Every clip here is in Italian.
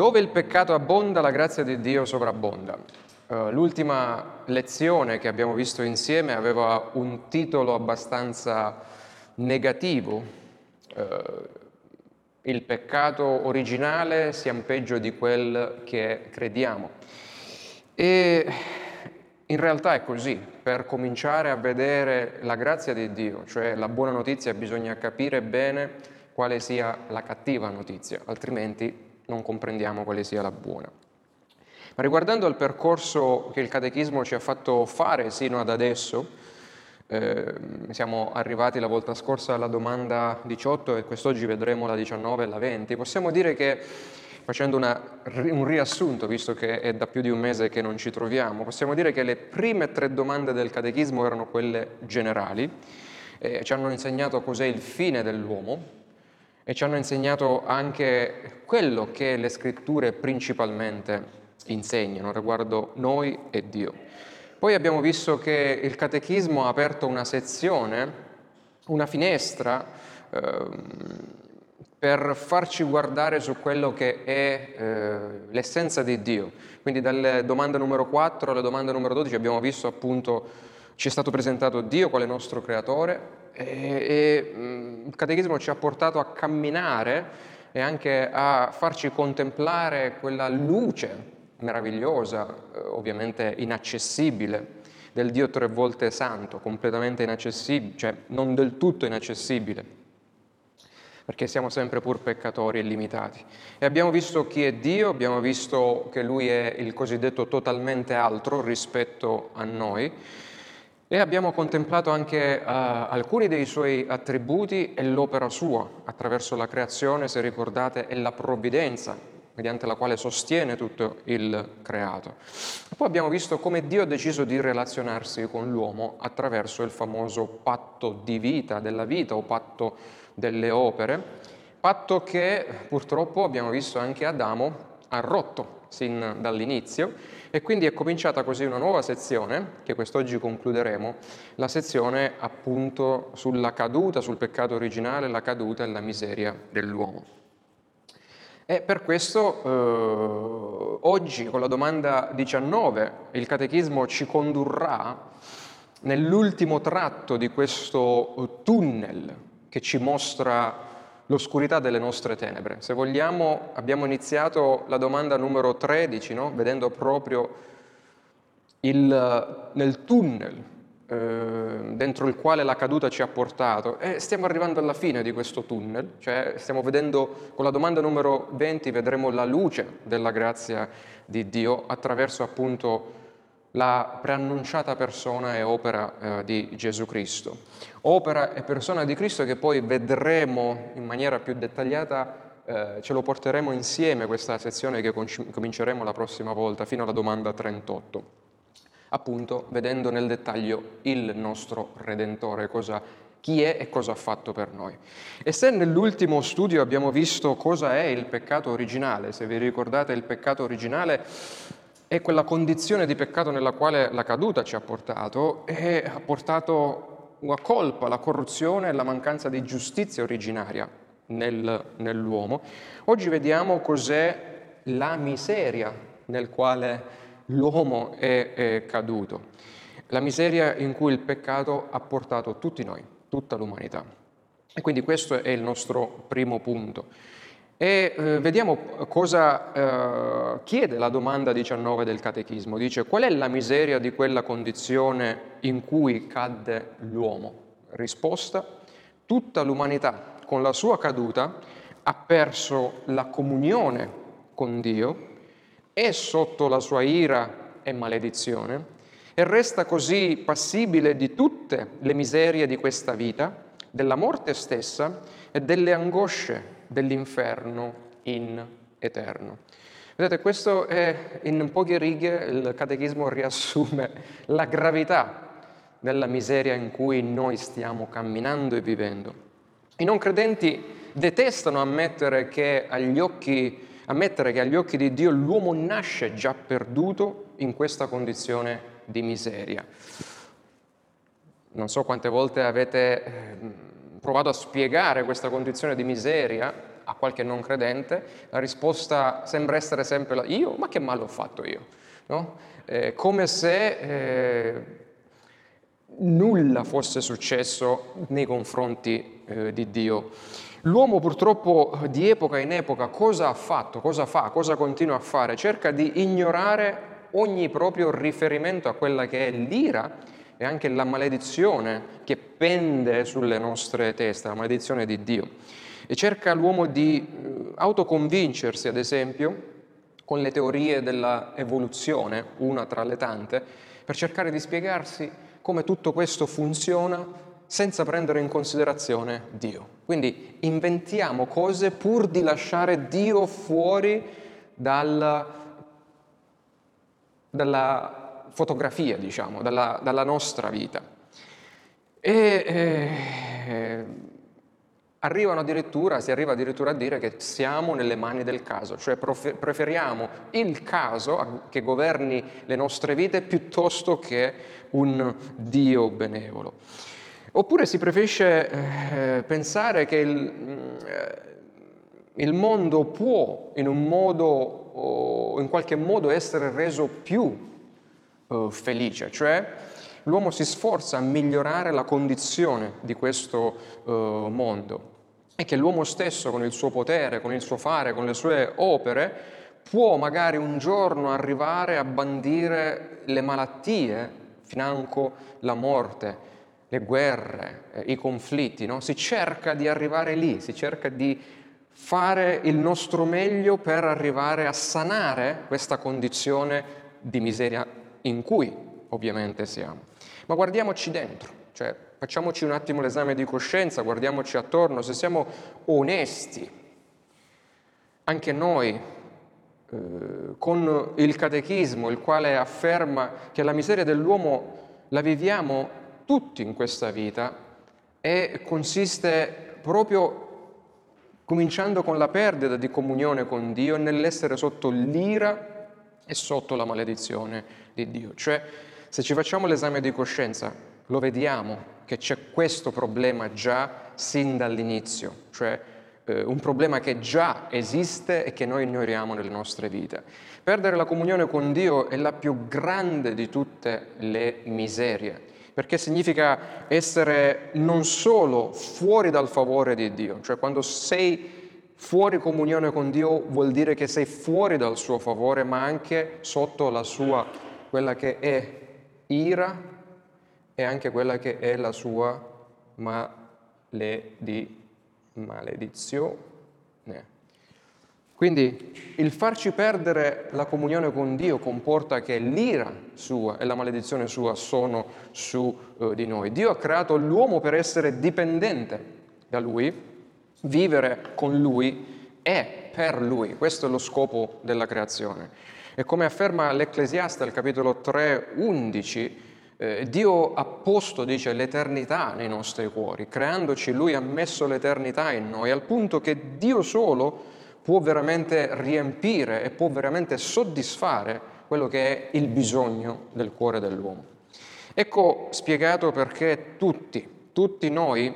Dove il peccato abbonda, la grazia di Dio sovrabbonda. Uh, l'ultima lezione che abbiamo visto insieme aveva un titolo abbastanza negativo. Uh, il peccato originale sia peggio di quel che crediamo. E in realtà è così, per cominciare a vedere la grazia di Dio, cioè la buona notizia, bisogna capire bene quale sia la cattiva notizia, altrimenti non comprendiamo quale sia la buona. Ma riguardando il percorso che il catechismo ci ha fatto fare sino ad adesso, eh, siamo arrivati la volta scorsa alla domanda 18 e quest'oggi vedremo la 19 e la 20, possiamo dire che, facendo una, un riassunto, visto che è da più di un mese che non ci troviamo, possiamo dire che le prime tre domande del catechismo erano quelle generali, eh, ci hanno insegnato cos'è il fine dell'uomo, e ci hanno insegnato anche quello che le scritture principalmente insegnano riguardo noi e Dio. Poi abbiamo visto che il catechismo ha aperto una sezione, una finestra, eh, per farci guardare su quello che è eh, l'essenza di Dio. Quindi dalle domande numero 4 alle domande numero 12 abbiamo visto appunto, ci è stato presentato Dio quale nostro creatore, e, e mm, il catechismo ci ha portato a camminare e anche a farci contemplare quella luce meravigliosa, eh, ovviamente inaccessibile, del Dio tre volte santo, completamente inaccessibile, cioè non del tutto inaccessibile, perché siamo sempre pur peccatori e limitati. E abbiamo visto chi è Dio, abbiamo visto che Lui è il cosiddetto totalmente altro rispetto a noi, e abbiamo contemplato anche uh, alcuni dei suoi attributi e l'opera sua, attraverso la creazione, se ricordate, e la provvidenza, mediante la quale sostiene tutto il creato. Poi abbiamo visto come Dio ha deciso di relazionarsi con l'uomo attraverso il famoso patto di vita, della vita o patto delle opere, patto che purtroppo abbiamo visto anche Adamo ha rotto sin dall'inizio e quindi è cominciata così una nuova sezione, che quest'oggi concluderemo, la sezione appunto sulla caduta, sul peccato originale, la caduta e la miseria dell'uomo. E per questo eh, oggi con la domanda 19 il catechismo ci condurrà nell'ultimo tratto di questo tunnel che ci mostra l'oscurità delle nostre tenebre. Se vogliamo, abbiamo iniziato la domanda numero 13, no? vedendo proprio il, nel tunnel eh, dentro il quale la caduta ci ha portato e stiamo arrivando alla fine di questo tunnel, cioè stiamo vedendo con la domanda numero 20 vedremo la luce della grazia di Dio attraverso appunto la preannunciata persona e opera eh, di Gesù Cristo. Opera e persona di Cristo che poi vedremo in maniera più dettagliata, eh, ce lo porteremo insieme questa sezione che cominceremo la prossima volta fino alla domanda 38, appunto vedendo nel dettaglio il nostro Redentore, cosa, chi è e cosa ha fatto per noi. E se nell'ultimo studio abbiamo visto cosa è il peccato originale, se vi ricordate il peccato originale è quella condizione di peccato nella quale la caduta ci ha portato e ha portato una colpa, la corruzione e la mancanza di giustizia originaria nel, nell'uomo. Oggi vediamo cos'è la miseria nel quale l'uomo è, è caduto, la miseria in cui il peccato ha portato tutti noi, tutta l'umanità. E quindi questo è il nostro primo punto. E eh, vediamo cosa eh, chiede la domanda 19 del Catechismo. Dice qual è la miseria di quella condizione in cui cadde l'uomo? Risposta, tutta l'umanità con la sua caduta ha perso la comunione con Dio, è sotto la sua ira e maledizione e resta così passibile di tutte le miserie di questa vita, della morte stessa e delle angosce dell'inferno in eterno. Vedete, questo è in poche righe il catechismo riassume la gravità della miseria in cui noi stiamo camminando e vivendo. I non credenti detestano ammettere che agli occhi, ammettere che agli occhi di Dio l'uomo nasce già perduto in questa condizione di miseria. Non so quante volte avete ehm, provato a spiegare questa condizione di miseria a qualche non credente, la risposta sembra essere sempre la io, ma che male ho fatto io? No? Eh, come se eh, nulla fosse successo nei confronti eh, di Dio. L'uomo purtroppo di epoca in epoca cosa ha fatto, cosa fa, cosa continua a fare? Cerca di ignorare ogni proprio riferimento a quella che è l'ira e anche la maledizione che pende sulle nostre teste, la maledizione di Dio. E cerca l'uomo di eh, autoconvincersi, ad esempio, con le teorie dell'evoluzione, una tra le tante, per cercare di spiegarsi come tutto questo funziona senza prendere in considerazione Dio. Quindi inventiamo cose pur di lasciare Dio fuori dal, dalla fotografia, diciamo, dalla, dalla nostra vita. E eh, arrivano addirittura, si arriva addirittura a dire che siamo nelle mani del caso, cioè preferiamo il caso che governi le nostre vite piuttosto che un Dio benevolo. Oppure si preferisce eh, pensare che il, eh, il, mondo può in un modo in qualche modo essere reso più eh, felice, cioè l'uomo si sforza a migliorare la condizione di questo eh, mondo e che l'uomo stesso con il suo potere, con il suo fare, con le sue opere, può magari un giorno arrivare a bandire le malattie, financo la morte, le guerre, eh, i conflitti, no? si cerca di arrivare lì, si cerca di fare il nostro meglio per arrivare a sanare questa condizione di miseria in cui ovviamente siamo. Ma guardiamoci dentro, cioè facciamoci un attimo l'esame di coscienza, guardiamoci attorno, se siamo onesti, anche noi, eh, con il catechismo, il quale afferma che la miseria dell'uomo la viviamo tutti in questa vita e consiste proprio cominciando con la perdita di comunione con Dio nell'essere sotto l'ira e sotto la maledizione di Dio. Cioè, se ci facciamo l'esame di coscienza, lo vediamo che c'è questo problema già sin dall'inizio, cioè eh, un problema che già esiste e che noi ignoriamo nelle nostre vite. Perdere la comunione con Dio è la più grande di tutte le miserie perché significa essere non solo fuori dal favore di Dio, cioè quando sei fuori comunione con Dio vuol dire che sei fuori dal suo favore, ma anche sotto la sua, quella che è ira e anche quella che è la sua maledizione. Quindi il farci perdere la comunione con Dio comporta che l'ira sua e la maledizione sua sono su uh, di noi. Dio ha creato l'uomo per essere dipendente da Lui, vivere con Lui e per Lui. Questo è lo scopo della creazione. E come afferma l'Ecclesiasta al capitolo 3, 11, eh, Dio ha posto, dice, l'eternità nei nostri cuori, creandoci, Lui ha messo l'eternità in noi, al punto che Dio solo può veramente riempire e può veramente soddisfare quello che è il bisogno del cuore dell'uomo. Ecco spiegato perché tutti, tutti noi,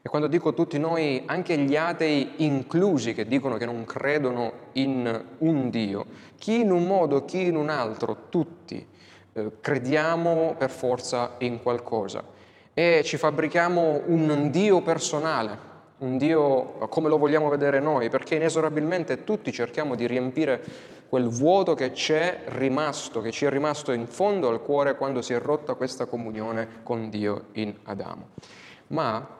e quando dico tutti noi, anche gli atei inclusi che dicono che non credono in un Dio, chi in un modo, chi in un altro, tutti eh, crediamo per forza in qualcosa e ci fabbrichiamo un Dio personale, un Dio come lo vogliamo vedere noi, perché inesorabilmente tutti cerchiamo di riempire quel vuoto che c'è rimasto, che ci è rimasto in fondo al cuore quando si è rotta questa comunione con Dio in Adamo. Ma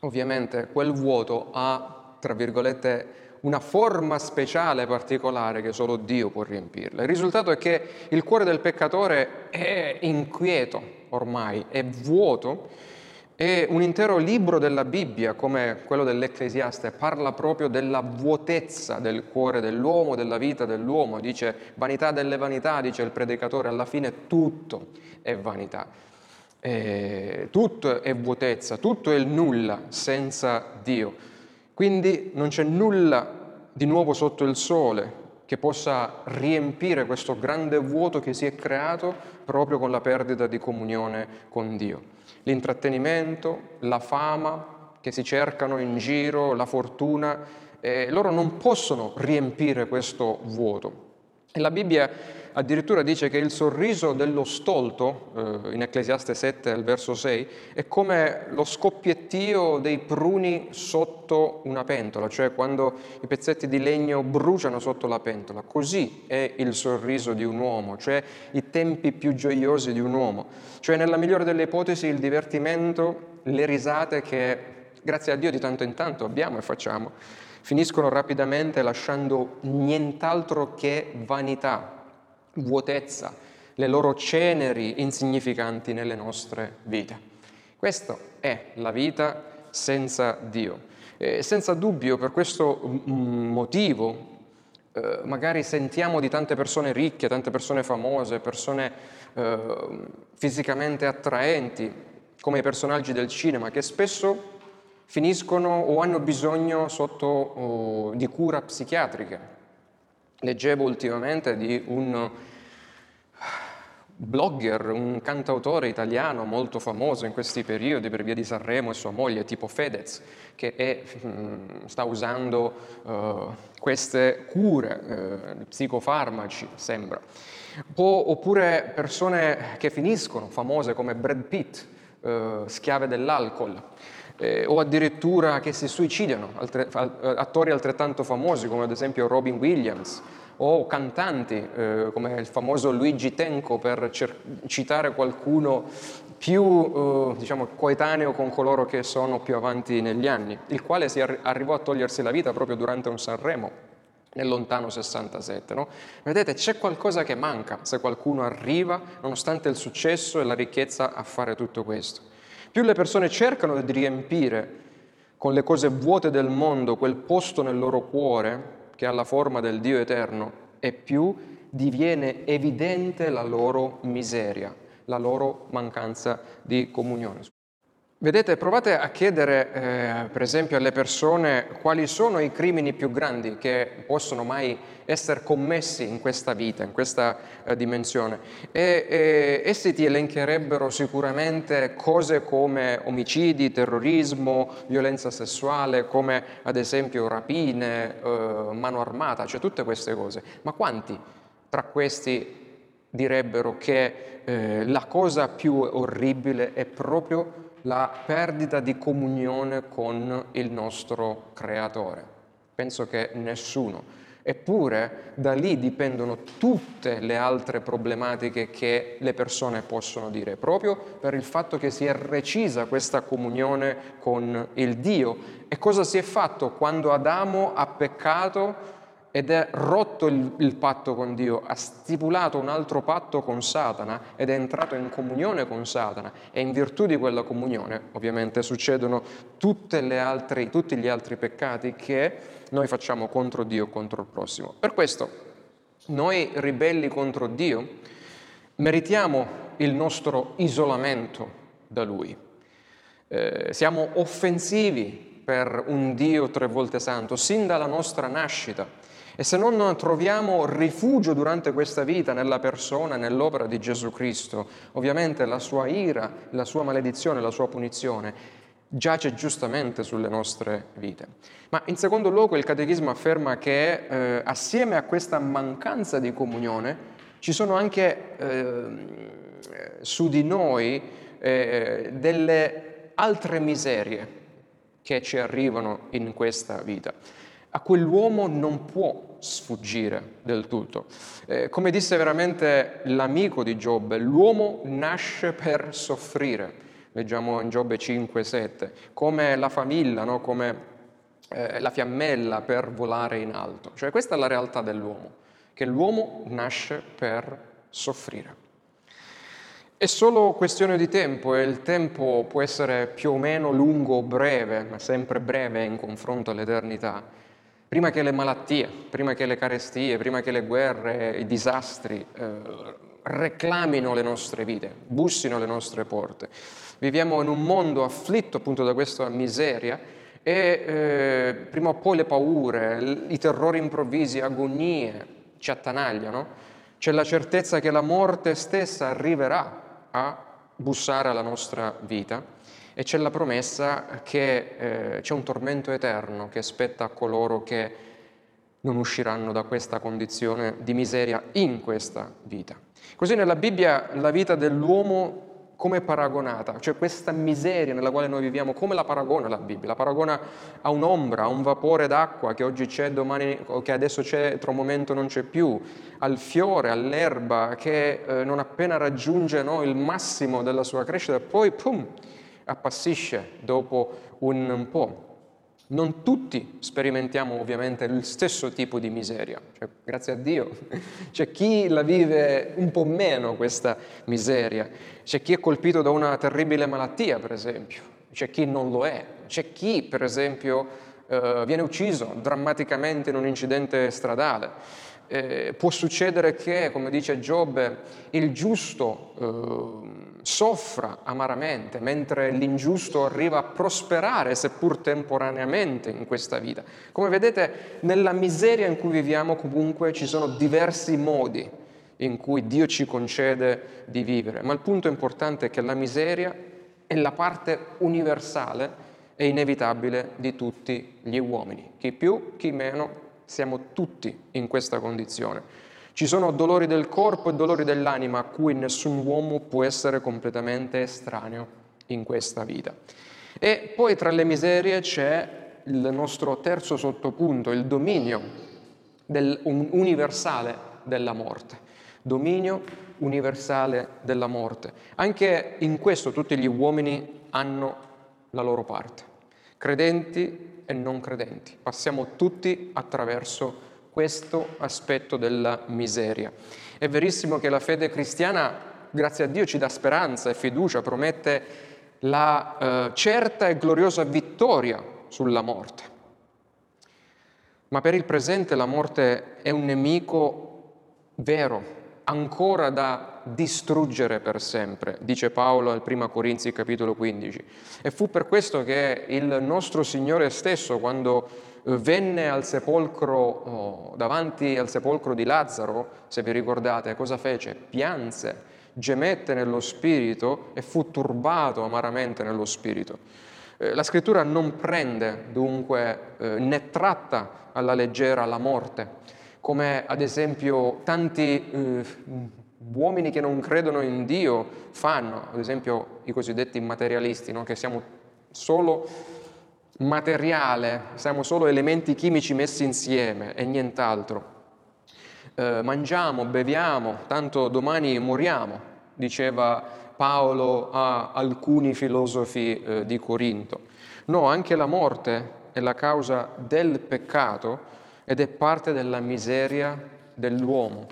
ovviamente quel vuoto ha, tra virgolette, una forma speciale, particolare, che solo Dio può riempirla. Il risultato è che il cuore del peccatore è inquieto ormai, è vuoto, e un intero libro della Bibbia, come quello dell'Ecclesiaste, parla proprio della vuotezza del cuore dell'uomo, della vita dell'uomo. Dice vanità delle vanità, dice il predicatore, alla fine tutto è vanità. E tutto è vuotezza, tutto è il nulla senza Dio. Quindi non c'è nulla di nuovo sotto il sole che possa riempire questo grande vuoto che si è creato proprio con la perdita di comunione con Dio l'intrattenimento, la fama che si cercano in giro, la fortuna, eh, loro non possono riempire questo vuoto. E la Bibbia addirittura dice che il sorriso dello stolto, eh, in Ecclesiaste 7 al verso 6, è come lo scoppiettio dei pruni sotto una pentola, cioè quando i pezzetti di legno bruciano sotto la pentola. Così è il sorriso di un uomo, cioè i tempi più gioiosi di un uomo, cioè nella migliore delle ipotesi il divertimento, le risate che grazie a Dio di tanto in tanto abbiamo e facciamo finiscono rapidamente lasciando nient'altro che vanità, vuotezza, le loro ceneri insignificanti nelle nostre vite. Questa è la vita senza Dio. E senza dubbio, per questo motivo, eh, magari sentiamo di tante persone ricche, tante persone famose, persone eh, fisicamente attraenti, come i personaggi del cinema, che spesso finiscono o hanno bisogno sotto, oh, di cura psichiatrica. Leggevo ultimamente di un blogger, un cantautore italiano molto famoso in questi periodi per via di Sanremo e sua moglie, tipo Fedez, che è, mm, sta usando uh, queste cure, uh, psicofarmaci, sembra. O, oppure persone che finiscono, famose come Brad Pitt, uh, schiave dell'alcol eh, o addirittura che si suicidano, altre, attori altrettanto famosi come ad esempio Robin Williams o cantanti eh, come il famoso Luigi Tenco per cer- citare qualcuno più eh, diciamo, coetaneo con coloro che sono più avanti negli anni, il quale si arri- arrivò a togliersi la vita proprio durante un Sanremo nel lontano 67. No? Vedete, c'è qualcosa che manca se qualcuno arriva, nonostante il successo e la ricchezza, a fare tutto questo. Più le persone cercano di riempire con le cose vuote del mondo quel posto nel loro cuore che ha la forma del Dio eterno, e più diviene evidente la loro miseria, la loro mancanza di comunione. Vedete, provate a chiedere, eh, per esempio, alle persone quali sono i crimini più grandi che possono mai essere commessi in questa vita, in questa eh, dimensione. E, e, essi ti elencherebbero sicuramente cose come omicidi, terrorismo, violenza sessuale, come ad esempio rapine, eh, mano armata, cioè tutte queste cose. Ma quanti tra questi direbbero che eh, la cosa più orribile è proprio la perdita di comunione con il nostro Creatore. Penso che nessuno. Eppure da lì dipendono tutte le altre problematiche che le persone possono dire, proprio per il fatto che si è recisa questa comunione con il Dio. E cosa si è fatto quando Adamo ha peccato? Ed è rotto il, il, patto con Dio, ha stipulato un altro patto con Satana ed è entrato in comunione con Satana e in virtù di quella comunione ovviamente succedono altri, tutti gli altri peccati che noi facciamo contro Dio contro il prossimo. Per questo noi ribelli contro Dio meritiamo il nostro isolamento da Lui. Eh, siamo offensivi per un Dio tre volte santo, sin dalla nostra nascita. E se non troviamo rifugio durante questa vita nella persona, nell'opera di Gesù Cristo, ovviamente la sua ira, la sua maledizione, la sua punizione giace giustamente sulle nostre vite. Ma in secondo luogo il Catechismo afferma che eh, assieme a questa mancanza di comunione ci sono anche eh, su di noi eh, delle altre miserie che ci arrivano in questa vita a quell'uomo non può sfuggire del tutto. Eh, come disse veramente l'amico di Giobbe, l'uomo nasce per soffrire. Leggiamo in Giobbe 5, 7, come la famiglia, no? come eh, la fiammella per volare in alto. Cioè questa è la realtà dell'uomo, che l'uomo nasce per soffrire. È solo questione di tempo e il tempo può essere più o meno lungo o breve, ma sempre breve in confronto all'eternità prima che le malattie, prima che le carestie, prima che le guerre, i disastri eh, reclamino le nostre vite, bussino le nostre porte. Viviamo in un mondo afflitto appunto da questa miseria e eh, prima o poi le paure, i terrori improvvisi, agonie ci attanagliano. C'è la certezza che la morte stessa arriverà a bussare alla nostra vita e c'è la promessa che eh, c'è un tormento eterno che spetta a coloro che non usciranno da questa condizione di miseria in questa vita. Così nella Bibbia la vita dell'uomo come è paragonata, cioè questa miseria nella quale noi viviamo, come la paragona la Bibbia? La paragona a un'ombra, a un vapore d'acqua che oggi c'è, domani, che adesso c'è, tra un momento non c'è più, al fiore, all'erba che eh, non appena raggiunge no, il massimo della sua crescita, poi pum, appassisce dopo un, po'. Non tutti sperimentiamo ovviamente il stesso tipo di miseria, cioè, grazie a Dio. C'è chi la vive un po' meno questa miseria, c'è chi è colpito da una terribile malattia, per esempio, c'è chi non lo è, c'è chi, per esempio, eh, viene ucciso drammaticamente in un incidente stradale. Eh, può succedere che, come dice Giobbe, il giusto eh, soffra amaramente, mentre l'ingiusto arriva a prosperare, seppur temporaneamente, in questa vita. Come vedete, nella miseria in cui viviamo comunque ci sono diversi modi in cui Dio ci concede di vivere, ma il punto importante è che la miseria è la parte universale e inevitabile di tutti gli uomini, chi più, chi meno, siamo tutti in questa condizione. Ci sono dolori del corpo e dolori dell'anima a cui nessun uomo può essere completamente estraneo in questa vita. E poi tra le miserie c'è il nostro terzo sottopunto, il dominio del, un, universale della morte. Dominio universale della morte. Anche in questo tutti gli uomini hanno la loro parte, credenti e non credenti. Passiamo tutti attraverso questo aspetto della miseria. È verissimo che la fede cristiana, grazie a Dio, ci dà speranza e fiducia, promette la eh, certa e gloriosa vittoria sulla morte. Ma per il presente la morte è un nemico vero, ancora da distruggere per sempre, dice Paolo al 1 Corinzi capitolo 15. E fu per questo che il nostro Signore stesso, quando venne al sepolcro, oh, davanti al sepolcro di Lazzaro, se vi ricordate, cosa fece? Pianse, gemette nello spirito e fu turbato amaramente nello spirito. Eh, la scrittura non prende dunque eh, né tratta alla leggera la morte, come ad esempio tanti eh, uomini che non credono in Dio fanno, ad esempio i cosiddetti materialisti, no? che siamo solo materiale, siamo solo elementi chimici messi insieme e nient'altro. Eh, mangiamo, beviamo, tanto domani moriamo, diceva Paolo a alcuni filosofi eh, di Corinto. No, anche la morte è la causa del peccato ed è parte della miseria dell'uomo.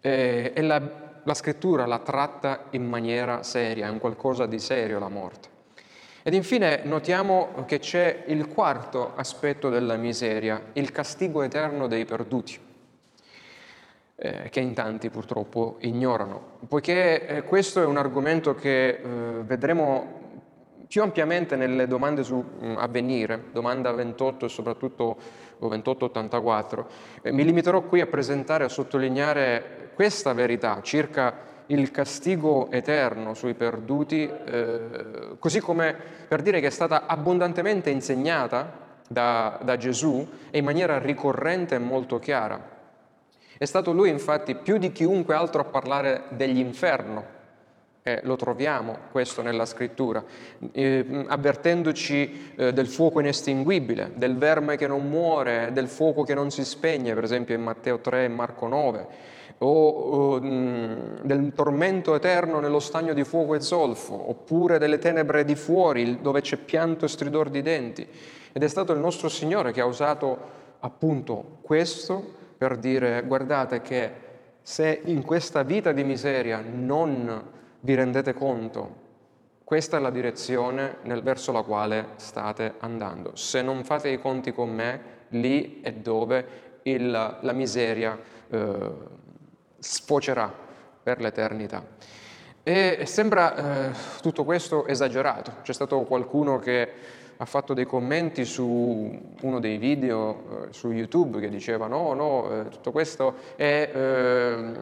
Eh, e la, la scrittura la tratta in maniera seria, è un qualcosa di serio la morte. Ed infine notiamo che c'è il quarto aspetto della miseria, il castigo eterno dei perduti, eh, che in tanti purtroppo ignorano, poiché eh, questo è un argomento che eh, vedremo più ampiamente nelle domande su mm, avvenire, domanda 28 e soprattutto 2884. Eh, mi limiterò qui a presentare, a sottolineare questa verità circa il castigo eterno sui perduti, eh, così come per dire che è stata abbondantemente insegnata da, da Gesù e in maniera ricorrente e molto chiara. È stato lui infatti più di chiunque altro a parlare dell'inferno, eh, lo troviamo questo nella scrittura, eh, avvertendoci eh, del fuoco inestinguibile, del verme che non muore, del fuoco che non si spegne, per esempio in Matteo 3 e Marco 9 o, o del tormento eterno nello stagno di fuoco e zolfo, oppure delle tenebre di fuori dove c'è pianto e stridor di denti. Ed è stato il nostro Signore che ha usato appunto questo per dire guardate che se in questa vita di miseria non vi rendete conto, questa è la direzione nel verso la quale state andando. Se non fate i conti con me, lì è dove il, la miseria eh, sfocerà per l'eternità. E sembra eh, tutto questo esagerato. C'è stato qualcuno che ha fatto dei commenti su uno dei video eh, su YouTube che diceva no, no, eh, tutto questo è eh,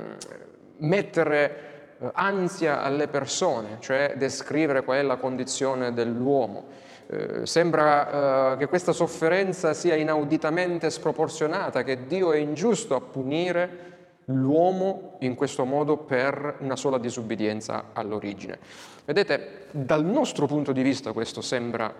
mettere eh, ansia alle persone, cioè descrivere qual è la condizione dell'uomo. Eh, sembra eh, che questa sofferenza sia inauditamente sproporzionata, che Dio è ingiusto a punire l'uomo in questo modo per una sola disubbidienza all'origine. Vedete, dal nostro punto di vista questo sembra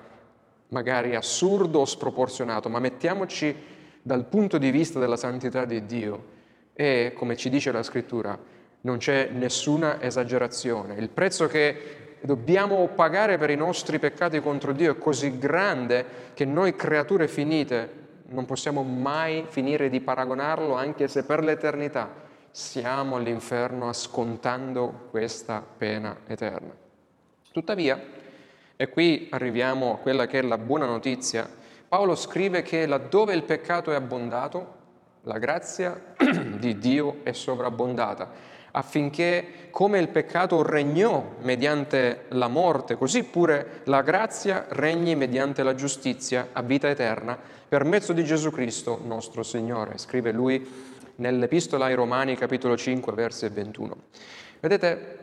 magari assurdo o sproporzionato, ma mettiamoci dal punto di vista della santità di Dio e, come ci dice la scrittura, non c'è nessuna esagerazione. Il prezzo che dobbiamo pagare per i nostri peccati contro Dio è così grande che noi creature finite non possiamo mai finire di paragonarlo, anche se per l'eternità siamo all'inferno scontando questa pena eterna. Tuttavia, e qui arriviamo a quella che è la buona notizia, Paolo scrive che laddove il peccato è abbondato, la grazia di Dio è sovrabbondata affinché come il peccato regnò mediante la morte, così pure la grazia regni mediante la giustizia a vita eterna per mezzo di Gesù Cristo nostro Signore. Scrive lui nell'Epistola ai Romani capitolo 5 versi 21. Vedete,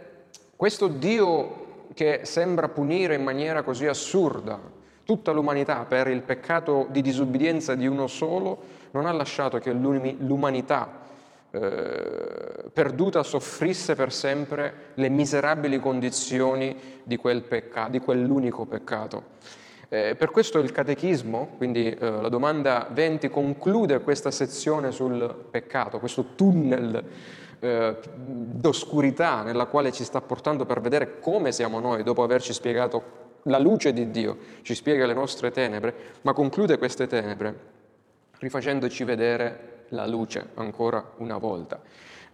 questo Dio che sembra punire in maniera così assurda tutta l'umanità per il peccato di disubbidienza di uno solo, non ha lasciato che l'umanità eh, perduta soffrisse per sempre le miserabili condizioni di, quel peccato, di quell'unico peccato. Eh, per questo il catechismo, quindi eh, la domanda 20, conclude questa sezione sul peccato, questo tunnel eh, d'oscurità nella quale ci sta portando per vedere come siamo noi dopo averci spiegato la luce di Dio, ci spiega le nostre tenebre, ma conclude queste tenebre rifacendoci vedere la luce ancora una volta,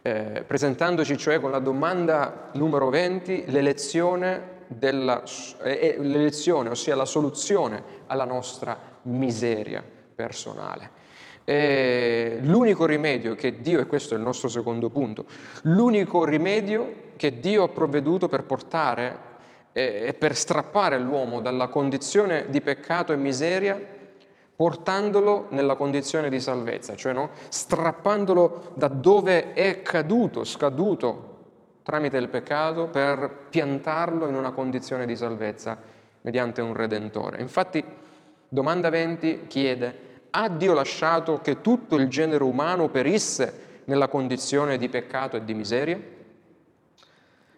eh, presentandoci cioè con la domanda numero 20 l'elezione, della, eh, l'elezione, ossia la soluzione alla nostra miseria personale. E l'unico rimedio che Dio, e questo è il nostro secondo punto, l'unico rimedio che Dio ha provveduto per portare e per strappare l'uomo dalla condizione di peccato e miseria portandolo nella condizione di salvezza, cioè no? strappandolo da dove è caduto, scaduto tramite il peccato per piantarlo in una condizione di salvezza mediante un redentore. Infatti, domanda 20 chiede, ha Dio lasciato che tutto il genere umano perisse nella condizione di peccato e di miseria?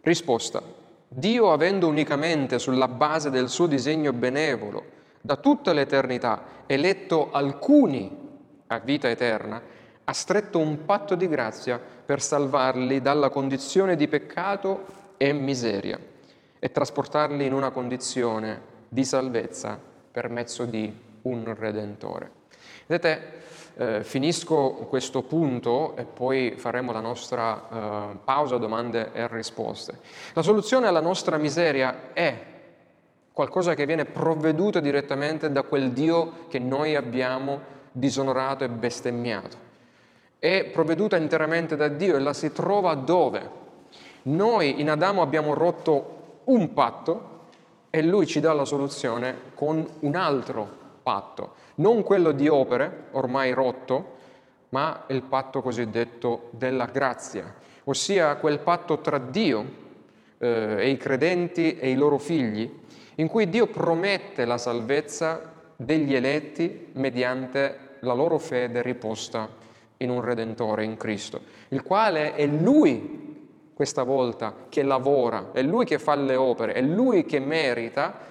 Risposta, Dio avendo unicamente sulla base del suo disegno benevolo da tutta l'eternità, eletto alcuni a vita eterna, ha stretto un patto di grazia per salvarli dalla condizione di peccato e miseria e trasportarli in una condizione di salvezza per mezzo di un Redentore. Vedete, eh, finisco questo punto e poi faremo la nostra eh, pausa domande e risposte. La soluzione alla nostra miseria è qualcosa che viene provveduto direttamente da quel Dio che noi abbiamo disonorato e bestemmiato. È provveduta interamente da Dio e la si trova dove? Noi in Adamo abbiamo rotto un patto e lui ci dà la soluzione con un altro patto, non quello di opere, ormai rotto, ma il patto cosiddetto della grazia, ossia quel patto tra Dio eh, e i credenti e i loro figli, in cui Dio promette la salvezza degli eletti mediante la loro fede riposta in un Redentore, in Cristo, il quale è Lui questa volta che lavora, è Lui che fa le opere, è Lui che merita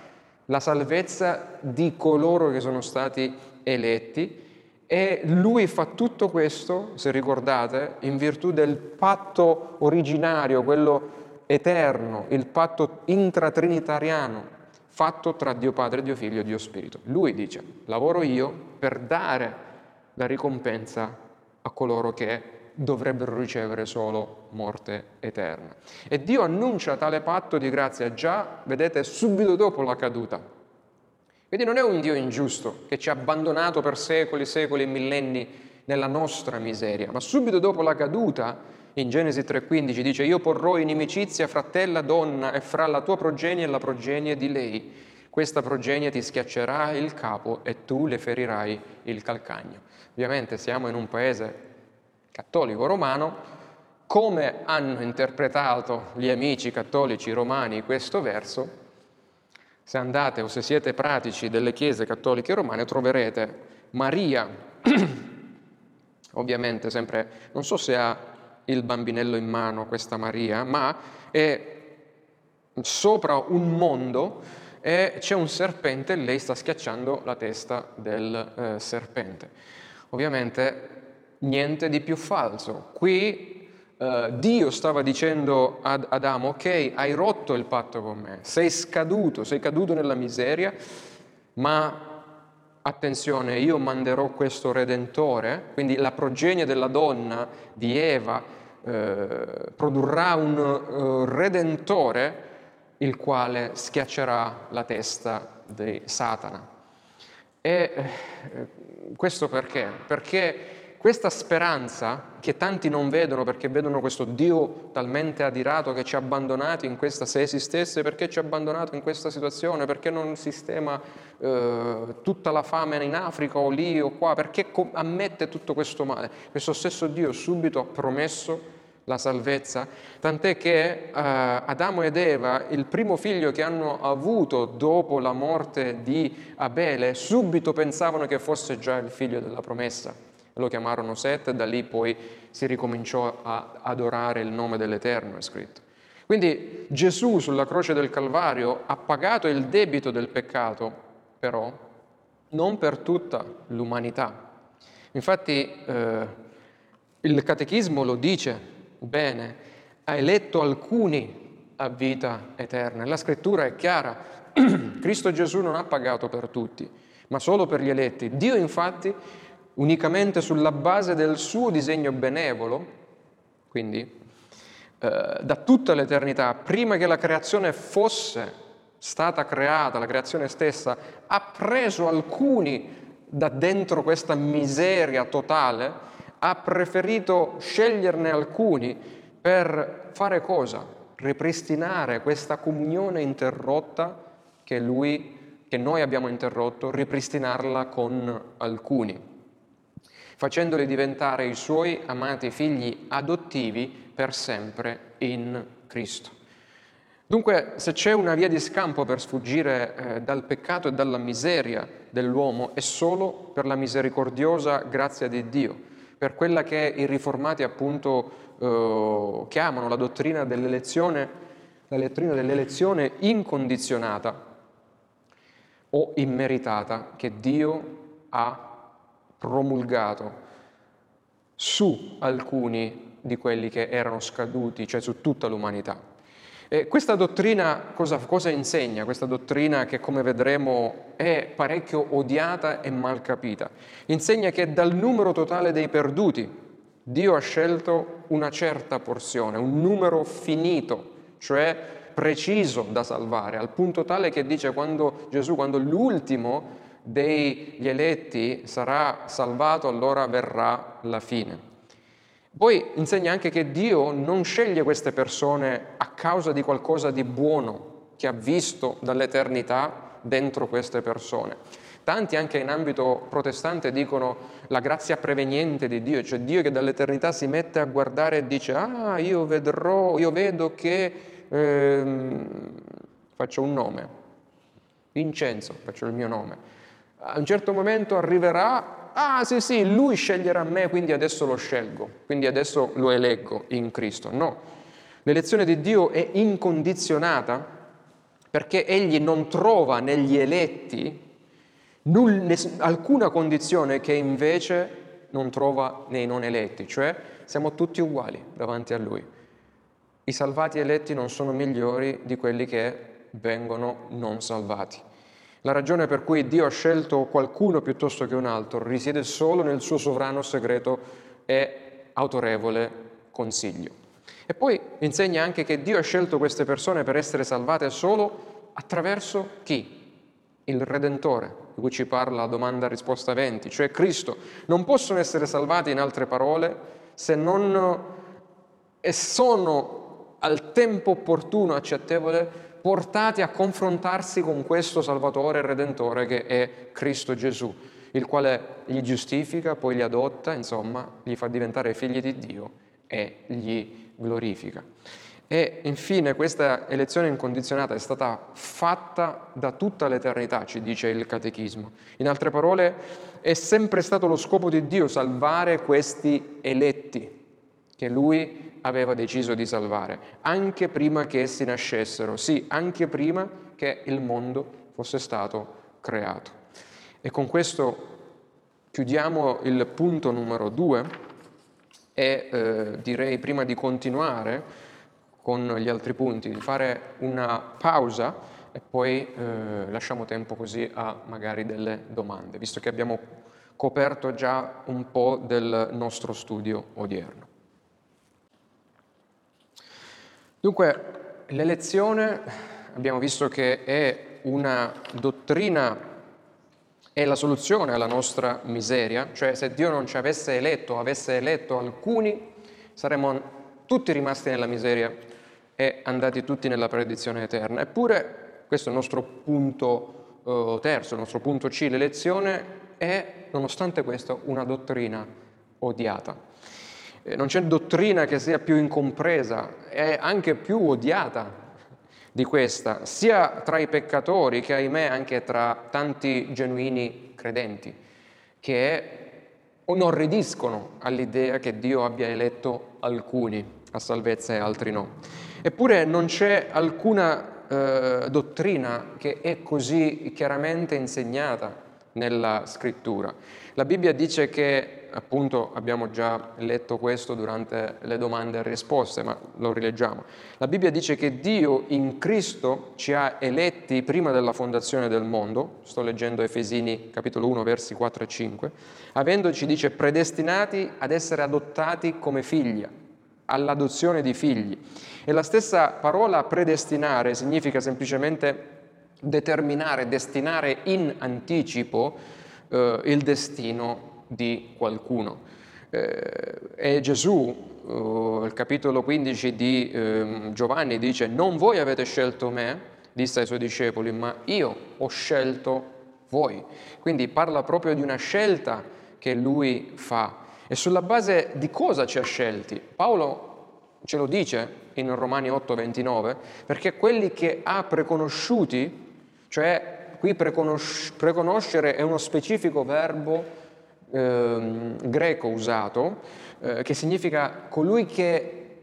la salvezza di coloro che sono stati eletti e Lui fa tutto questo, se ricordate, in virtù del patto originario, quello eterno, il patto intratrinitariano fatto tra Dio Padre, Dio Figlio e Dio Spirito. Lui dice, lavoro io per dare la ricompensa a coloro che dovrebbero ricevere solo morte eterna. E Dio annuncia tale patto di grazia già, vedete, subito dopo la caduta. Quindi non è un Dio ingiusto che ci ha abbandonato per secoli, secoli e millenni nella nostra miseria, ma subito dopo la caduta in Genesi 3:15 dice io porrò inimicizia fra te e la donna e fra la tua progenie e la progenie di lei. Questa progenie ti schiaccerà il capo e tu le ferirai il calcagno. Ovviamente siamo in un paese cattolico romano come hanno interpretato gli amici cattolici romani questo verso, se andate o se siete pratici delle chiese cattoliche romane troverete Maria, ovviamente sempre, non so se ha il bambinello in mano questa Maria, ma è sopra un mondo e c'è un serpente e lei sta schiacciando la testa del eh, serpente. Ovviamente niente di più falso. Qui eh, Dio stava dicendo ad Adamo, ok, hai rotto il patto con me, sei scaduto, sei caduto nella miseria, ma attenzione, io manderò questo redentore, quindi la progenie della donna di Eva eh, produrrà un uh, redentore il quale schiaccerà la testa di Satana. E eh, questo perché? Perché questa speranza che tanti non vedono perché vedono questo Dio talmente adirato che ci ha abbandonati in questa, se esistesse, perché ci ha abbandonato in questa situazione, perché non sistema eh, tutta la fame in Africa o lì o qua, perché ammette tutto questo male. Questo stesso Dio subito ha promesso la salvezza, tant'è che eh, Adamo ed Eva, il primo figlio che hanno avuto dopo la morte di Abele, subito pensavano che fosse già il figlio della promessa. Lo chiamarono Set da lì poi si ricominciò a adorare il nome dell'Eterno, è scritto. Quindi Gesù sulla croce del Calvario ha pagato il debito del peccato, però non per tutta l'umanità. Infatti eh, il catechismo lo dice bene, ha eletto alcuni a vita eterna. La scrittura è chiara, Cristo Gesù non ha pagato per tutti, ma solo per gli eletti. Dio infatti, unicamente sulla base del suo disegno benevolo, quindi eh, da tutta l'eternità, prima che la creazione fosse stata creata, la creazione stessa, ha preso alcuni da dentro questa miseria totale ha preferito sceglierne alcuni per fare cosa? Ripristinare questa comunione interrotta che, lui, che noi abbiamo interrotto, ripristinarla con alcuni, facendoli diventare i suoi amati figli adottivi per sempre in Cristo. Dunque, se c'è una via di scampo per sfuggire eh, dal peccato e dalla miseria dell'uomo, è solo per la misericordiosa grazia di Dio per quella che i riformati appunto eh, chiamano la dottrina dell'elezione, la dottrina dell'elezione incondizionata o immeritata che Dio ha promulgato su alcuni di quelli che erano scaduti, cioè su tutta l'umanità. E questa dottrina cosa, cosa, insegna? Questa dottrina che come vedremo è parecchio odiata e mal capita. Insegna che dal numero totale dei perduti Dio ha scelto una certa porzione, un numero finito, cioè preciso da salvare, al punto tale che dice quando Gesù, quando l'ultimo degli eletti sarà salvato, allora verrà la fine. Poi insegna anche che Dio non sceglie queste persone a causa di qualcosa di buono che ha visto dall'eternità dentro queste persone. Tanti anche in ambito protestante dicono la grazia preveniente di Dio, cioè Dio che dall'eternità si mette a guardare e dice ah io vedrò, io vedo che ehm, faccio un nome, Vincenzo, faccio il mio nome. A un certo momento arriverà ah sì sì, lui sceglierà me, quindi adesso lo scelgo, quindi adesso lo eleggo in Cristo. No, l'elezione di Dio è incondizionata perché egli non trova negli eletti null, ness- alcuna condizione che invece non trova nei non eletti, cioè siamo tutti uguali davanti a lui. I salvati eletti non sono migliori di quelli che vengono non salvati. La ragione per cui Dio ha scelto qualcuno piuttosto che un altro risiede solo nel suo sovrano segreto e autorevole consiglio. E poi insegna anche che Dio ha scelto queste persone per essere salvate solo attraverso chi? Il Redentore, di cui ci parla la domanda risposta 20, cioè Cristo. Non possono essere salvati, in altre parole, se non e sono al tempo opportuno, accettevole, portati a confrontarsi con questo Salvatore e Redentore che è Cristo Gesù, il quale li giustifica, poi li adotta, insomma, li fa diventare figli di Dio e gli glorifica. E infine questa elezione incondizionata è stata fatta da tutta l'eternità, ci dice il Catechismo. In altre parole, è sempre stato lo scopo di Dio salvare questi eletti che lui aveva deciso di salvare, anche prima che essi nascessero, sì, anche prima che il mondo fosse stato creato. E con questo chiudiamo il punto numero due e eh, direi prima di continuare con gli altri punti, di fare una pausa e poi eh, lasciamo tempo così a magari delle domande, visto che abbiamo coperto già un po' del nostro studio odierno. Dunque, l'elezione abbiamo visto che è una dottrina, è la soluzione alla nostra miseria, cioè se Dio non ci avesse eletto, avesse eletto alcuni, saremmo tutti rimasti nella miseria e andati tutti nella perdizione eterna. Eppure questo è il nostro punto eh, terzo, il nostro punto C, l'elezione è, nonostante questo, una dottrina odiata. Eh, non c'è dottrina che sia più incompresa, è anche più odiata di questa, sia tra i peccatori che ahimè anche tra tanti genuini credenti, che onorridiscono all'idea che Dio abbia eletto alcuni a salvezza e altri no. Eppure non c'è alcuna eh, dottrina che è così chiaramente insegnata nella scrittura. La Bibbia dice che, appunto abbiamo già letto questo durante le domande e risposte, ma lo rileggiamo. La Bibbia dice che Dio in Cristo ci ha eletti prima della fondazione del mondo, sto leggendo Efesini capitolo 1 versi 4 e 5, avendoci, dice, predestinati ad essere adottati come figlia all'adozione di figli. E la stessa parola predestinare significa semplicemente determinare, destinare in anticipo eh, il destino di qualcuno. Eh, e Gesù, eh, il capitolo 15 di ehm, Giovanni, dice, non voi avete scelto me, disse ai suoi discepoli, ma io ho scelto voi. Quindi parla proprio di una scelta che lui fa. E sulla base di cosa ci ha scelti? Paolo ce lo dice in Romani 8:29, perché quelli che ha preconosciuti, cioè qui preconos- preconoscere è uno specifico verbo eh, greco usato, eh, che significa colui che,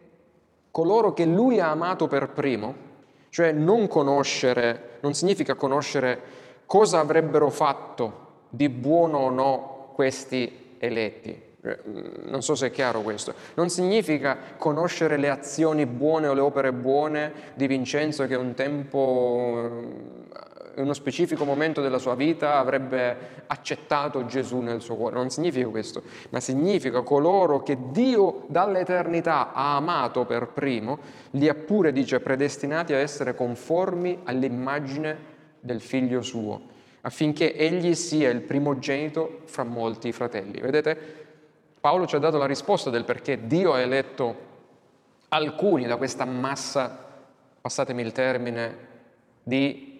coloro che lui ha amato per primo, cioè non conoscere, non significa conoscere cosa avrebbero fatto di buono o no questi eletti, eh, non so se è chiaro questo. Non significa conoscere le azioni buone o le opere buone di Vincenzo che un tempo, in uno specifico momento della sua vita, avrebbe accettato Gesù nel suo cuore. Non significa questo, ma significa coloro che Dio dall'eternità ha amato per primo, li ha pure, dice, predestinati a essere conformi all'immagine del figlio suo, affinché egli sia il primogenito fra molti fratelli. Vedete? Paolo ci ha dato la risposta del perché Dio ha eletto alcuni da questa massa, passatemi il termine, di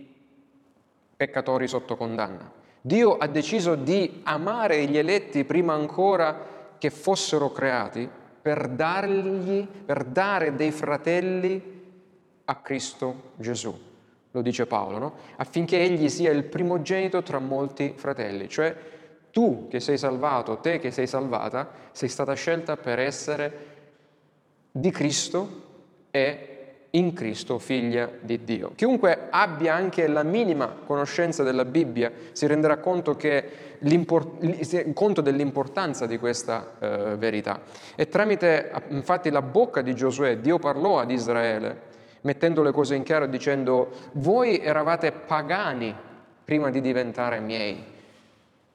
peccatori sotto condanna. Dio ha deciso di amare gli eletti prima ancora che fossero creati per dargli, per dare dei fratelli a Cristo Gesù, lo dice Paolo, no? affinché egli sia il primogenito tra molti fratelli, cioè tu che sei salvato, te che sei salvata, sei stata scelta per essere di Cristo e in Cristo figlia di Dio. Chiunque abbia anche la minima conoscenza della Bibbia si renderà conto, conto dell'importanza di questa eh, verità. E tramite infatti la bocca di Giosuè Dio parlò ad Israele, mettendo le cose in chiaro dicendo voi eravate pagani prima di diventare miei.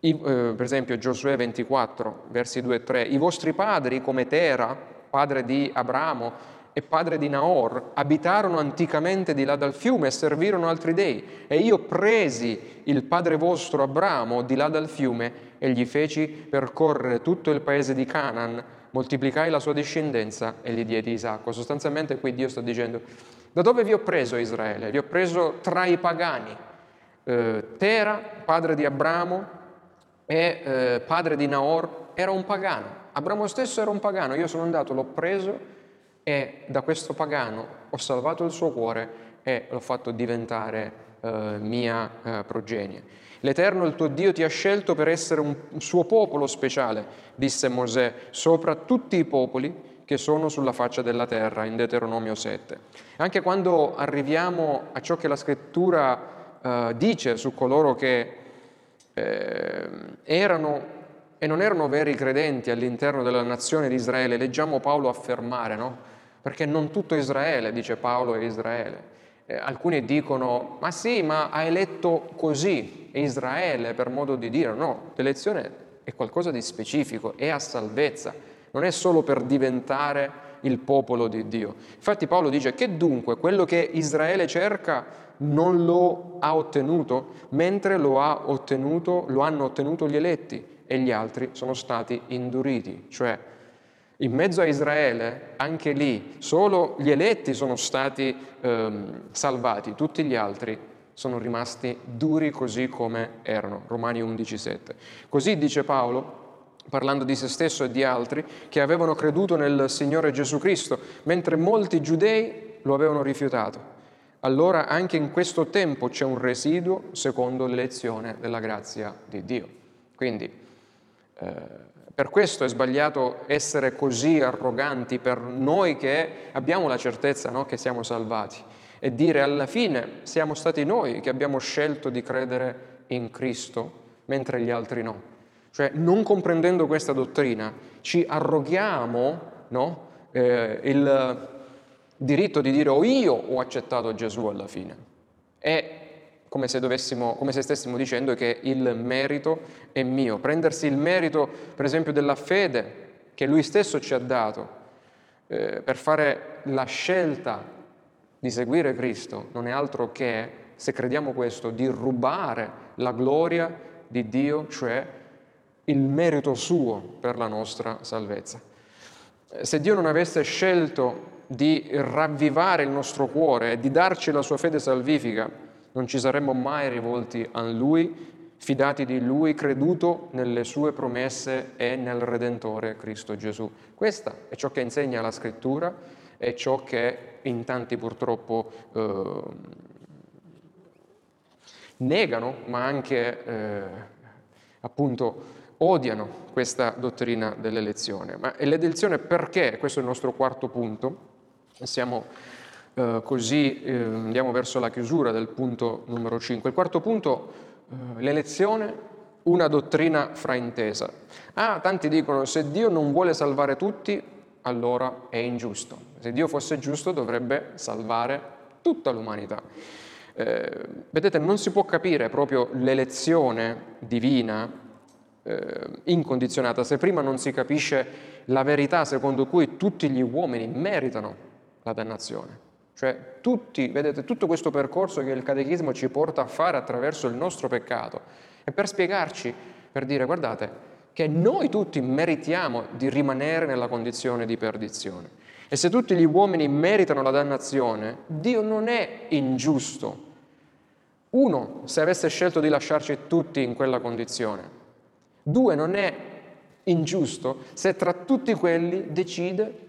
I, eh, per esempio Giosuè 24, versi 2 e 3, i vostri padri come Tera, padre di Abramo e padre di Naor, abitarono anticamente di là dal fiume e servirono altri dei. E io presi il padre vostro Abramo di là dal fiume e gli feci percorrere tutto il paese di Canaan, moltiplicai la sua discendenza e gli diedi Isacco. Sostanzialmente qui Dio sta dicendo, da dove vi ho preso Israele? Vi ho preso tra i pagani. Eh, Tera, padre di Abramo, e eh, padre di Naor, era un pagano, Abramo stesso era un pagano, io sono andato, l'ho preso e da questo pagano ho salvato il suo cuore e l'ho fatto diventare eh, mia eh, progenie. L'Eterno, il tuo Dio, ti ha scelto per essere un suo popolo speciale, disse Mosè, sopra tutti i popoli che sono sulla faccia della terra, in Deuteronomio 7. Anche quando arriviamo a ciò che la scrittura eh, dice su coloro che eh, erano e non erano veri credenti all'interno della nazione di Israele, leggiamo Paolo affermare, no? Perché non tutto Israele, dice Paolo, è Israele. Eh, alcuni dicono, ma sì, ma ha eletto così, Israele per modo di dire. No, l'elezione è qualcosa di specifico, è a salvezza, non è solo per diventare il popolo di Dio. Infatti Paolo dice che dunque quello che Israele cerca non lo ha ottenuto, mentre lo, ha ottenuto, lo hanno ottenuto gli eletti e gli altri sono stati induriti, cioè in mezzo a Israele, anche lì, solo gli eletti sono stati ehm, salvati, tutti gli altri sono rimasti duri così come erano. Romani 11,7. Così dice Paolo, parlando di se stesso e di altri, che avevano creduto nel Signore Gesù Cristo, mentre molti giudei lo avevano rifiutato. Allora anche in questo tempo c'è un residuo secondo l'elezione della grazia di Dio. Quindi eh, per questo è sbagliato essere così arroganti per noi che abbiamo la certezza no, che siamo salvati e dire alla fine siamo stati noi che abbiamo scelto di credere in Cristo mentre gli altri no. Cioè non comprendendo questa dottrina ci arroghiamo no, eh, il diritto di dire o io ho accettato Gesù alla fine. E come se, come se stessimo dicendo che il merito è mio. Prendersi il merito, per esempio, della fede che Lui stesso ci ha dato eh, per fare la scelta di seguire Cristo non è altro che, se crediamo questo, di rubare la gloria di Dio, cioè il merito suo per la nostra salvezza. Se Dio non avesse scelto di ravvivare il nostro cuore e di darci la sua fede salvifica, non ci saremmo mai rivolti a Lui, fidati di Lui, creduto nelle sue promesse e nel Redentore Cristo Gesù. Questo è ciò che insegna la Scrittura, è ciò che in tanti purtroppo eh, negano, ma anche eh, appunto odiano questa dottrina dell'elezione. Ma l'elezione perché? Questo è il nostro quarto punto. Siamo eh, così eh, andiamo verso la chiusura del punto numero 5. Il quarto punto, eh, l'elezione, una dottrina fraintesa. Ah, tanti dicono se Dio non vuole salvare tutti, allora è ingiusto. Se Dio fosse giusto dovrebbe salvare tutta l'umanità. Eh, vedete, non si può capire proprio l'elezione divina eh, incondizionata se prima non si capisce la verità secondo cui tutti gli uomini meritano la dannazione. Cioè tutti, vedete, tutto questo percorso che il catechismo ci porta a fare attraverso il nostro peccato è per spiegarci, per dire guardate, che noi tutti meritiamo di rimanere nella condizione di perdizione. E se tutti gli uomini meritano la dannazione, Dio non è ingiusto. Uno, se avesse scelto di lasciarci tutti in quella condizione. Due, non è ingiusto se tra tutti quelli decide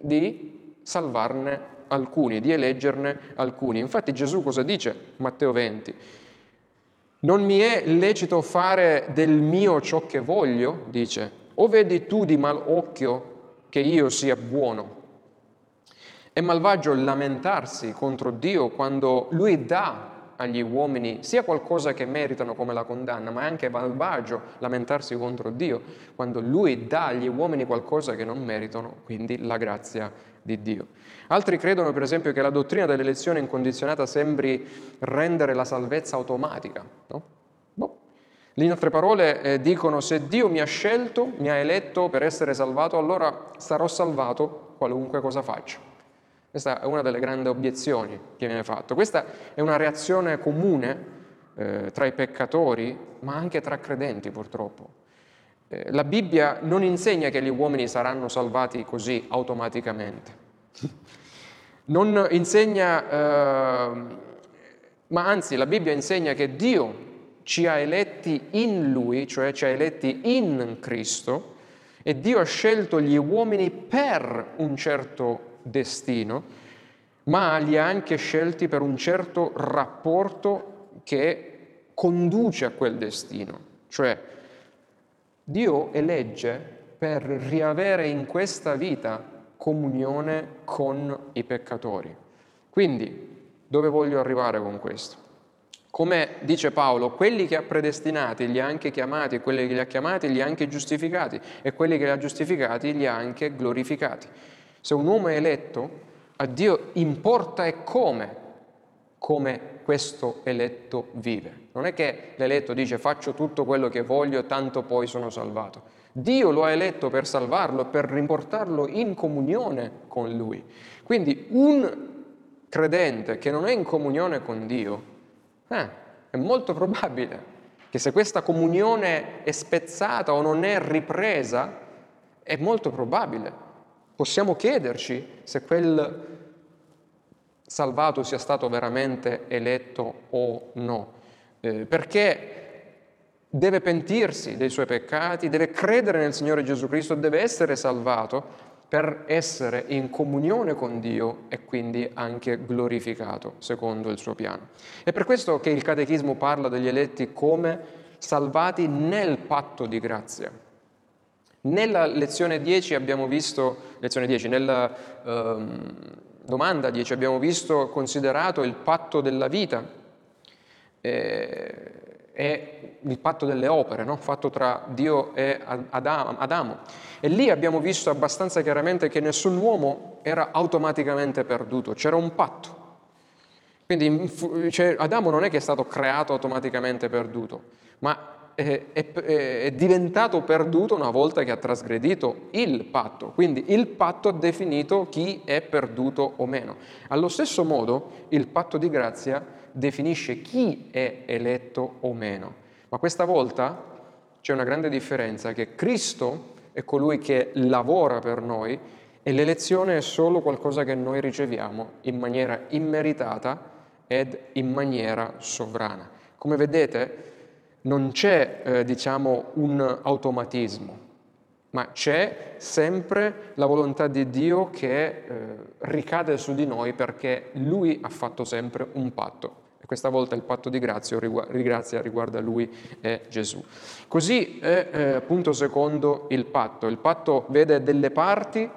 di salvarne alcuni, di eleggerne alcuni. Infatti Gesù cosa dice? Matteo 20. Non mi è lecito fare del mio ciò che voglio, dice, o vedi tu di mal occhio che io sia buono? È malvagio lamentarsi contro Dio quando Lui dà agli uomini sia qualcosa che meritano come la condanna, ma è anche malvagio lamentarsi contro Dio quando Lui dà agli uomini qualcosa che non meritano, quindi la grazia di Dio. Altri credono per esempio che la dottrina dell'elezione incondizionata sembri rendere la salvezza automatica. No? Boh. In altre parole eh, dicono se Dio mi ha scelto, mi ha eletto per essere salvato, allora sarò salvato qualunque cosa faccio. Questa è una delle grandi obiezioni che viene fatta. Questa è una reazione comune eh, tra i peccatori, ma anche tra credenti purtroppo. Eh, la Bibbia non insegna che gli uomini saranno salvati così automaticamente. Non insegna, eh, ma anzi la Bibbia insegna che Dio ci ha eletti in Lui, cioè ci ha eletti in Cristo, E Dio ha scelto gli uomini per un certo destino, ma li ha anche scelti per un certo rapporto che conduce a quel destino. Cioè, Dio elegge per riavere in questa vita comunione con i peccatori. Quindi, dove voglio arrivare con questo? Come dice Paolo, quelli che ha predestinati li ha anche chiamati, quelli che li ha chiamati li ha anche giustificati, e quelli che li ha giustificati li ha anche glorificati. Se un uomo è eletto, a Dio importa e come, come questo eletto vive. Non è che l'eletto dice faccio tutto quello che voglio, tanto poi sono salvato. Dio lo ha eletto per salvarlo, per riportarlo in comunione con Lui. Quindi un credente che non è in comunione con Dio, eh, è molto probabile che se questa comunione è spezzata o non è ripresa, è molto probabile. Possiamo chiederci se quel salvato sia stato veramente eletto o no, eh, perché deve pentirsi dei suoi peccati, deve credere nel Signore Gesù Cristo, deve essere salvato per essere in comunione con Dio e quindi anche glorificato secondo il suo piano. È per questo che il Catechismo parla degli eletti come salvati nel patto di grazia. Nella lezione 10 abbiamo visto, lezione 10, nella ehm, domanda 10 abbiamo visto, considerato il patto della vita. Eh, è il patto delle opere, no? fatto tra Dio e Adamo. E lì abbiamo visto abbastanza chiaramente che nessun uomo era automaticamente perduto, c'era un patto. Quindi cioè, Adamo non è che è stato creato automaticamente perduto, ma è, è, è, diventato perduto una volta che ha trasgredito il patto. Quindi il patto ha definito chi è perduto o meno. Allo stesso modo il patto di grazia definisce chi è eletto o meno. Ma questa volta c'è una grande differenza, che Cristo è colui che lavora per noi e l'elezione è solo qualcosa che noi riceviamo in maniera immeritata ed in maniera sovrana. Come vedete non c'è eh, diciamo un automatismo, ma c'è sempre la volontà di Dio che eh, ricade su di noi perché Lui ha fatto sempre un patto. E questa volta il patto di grazia, grazia riguarda Lui e Gesù. Così è eh, punto secondo il patto. Il patto vede delle parti,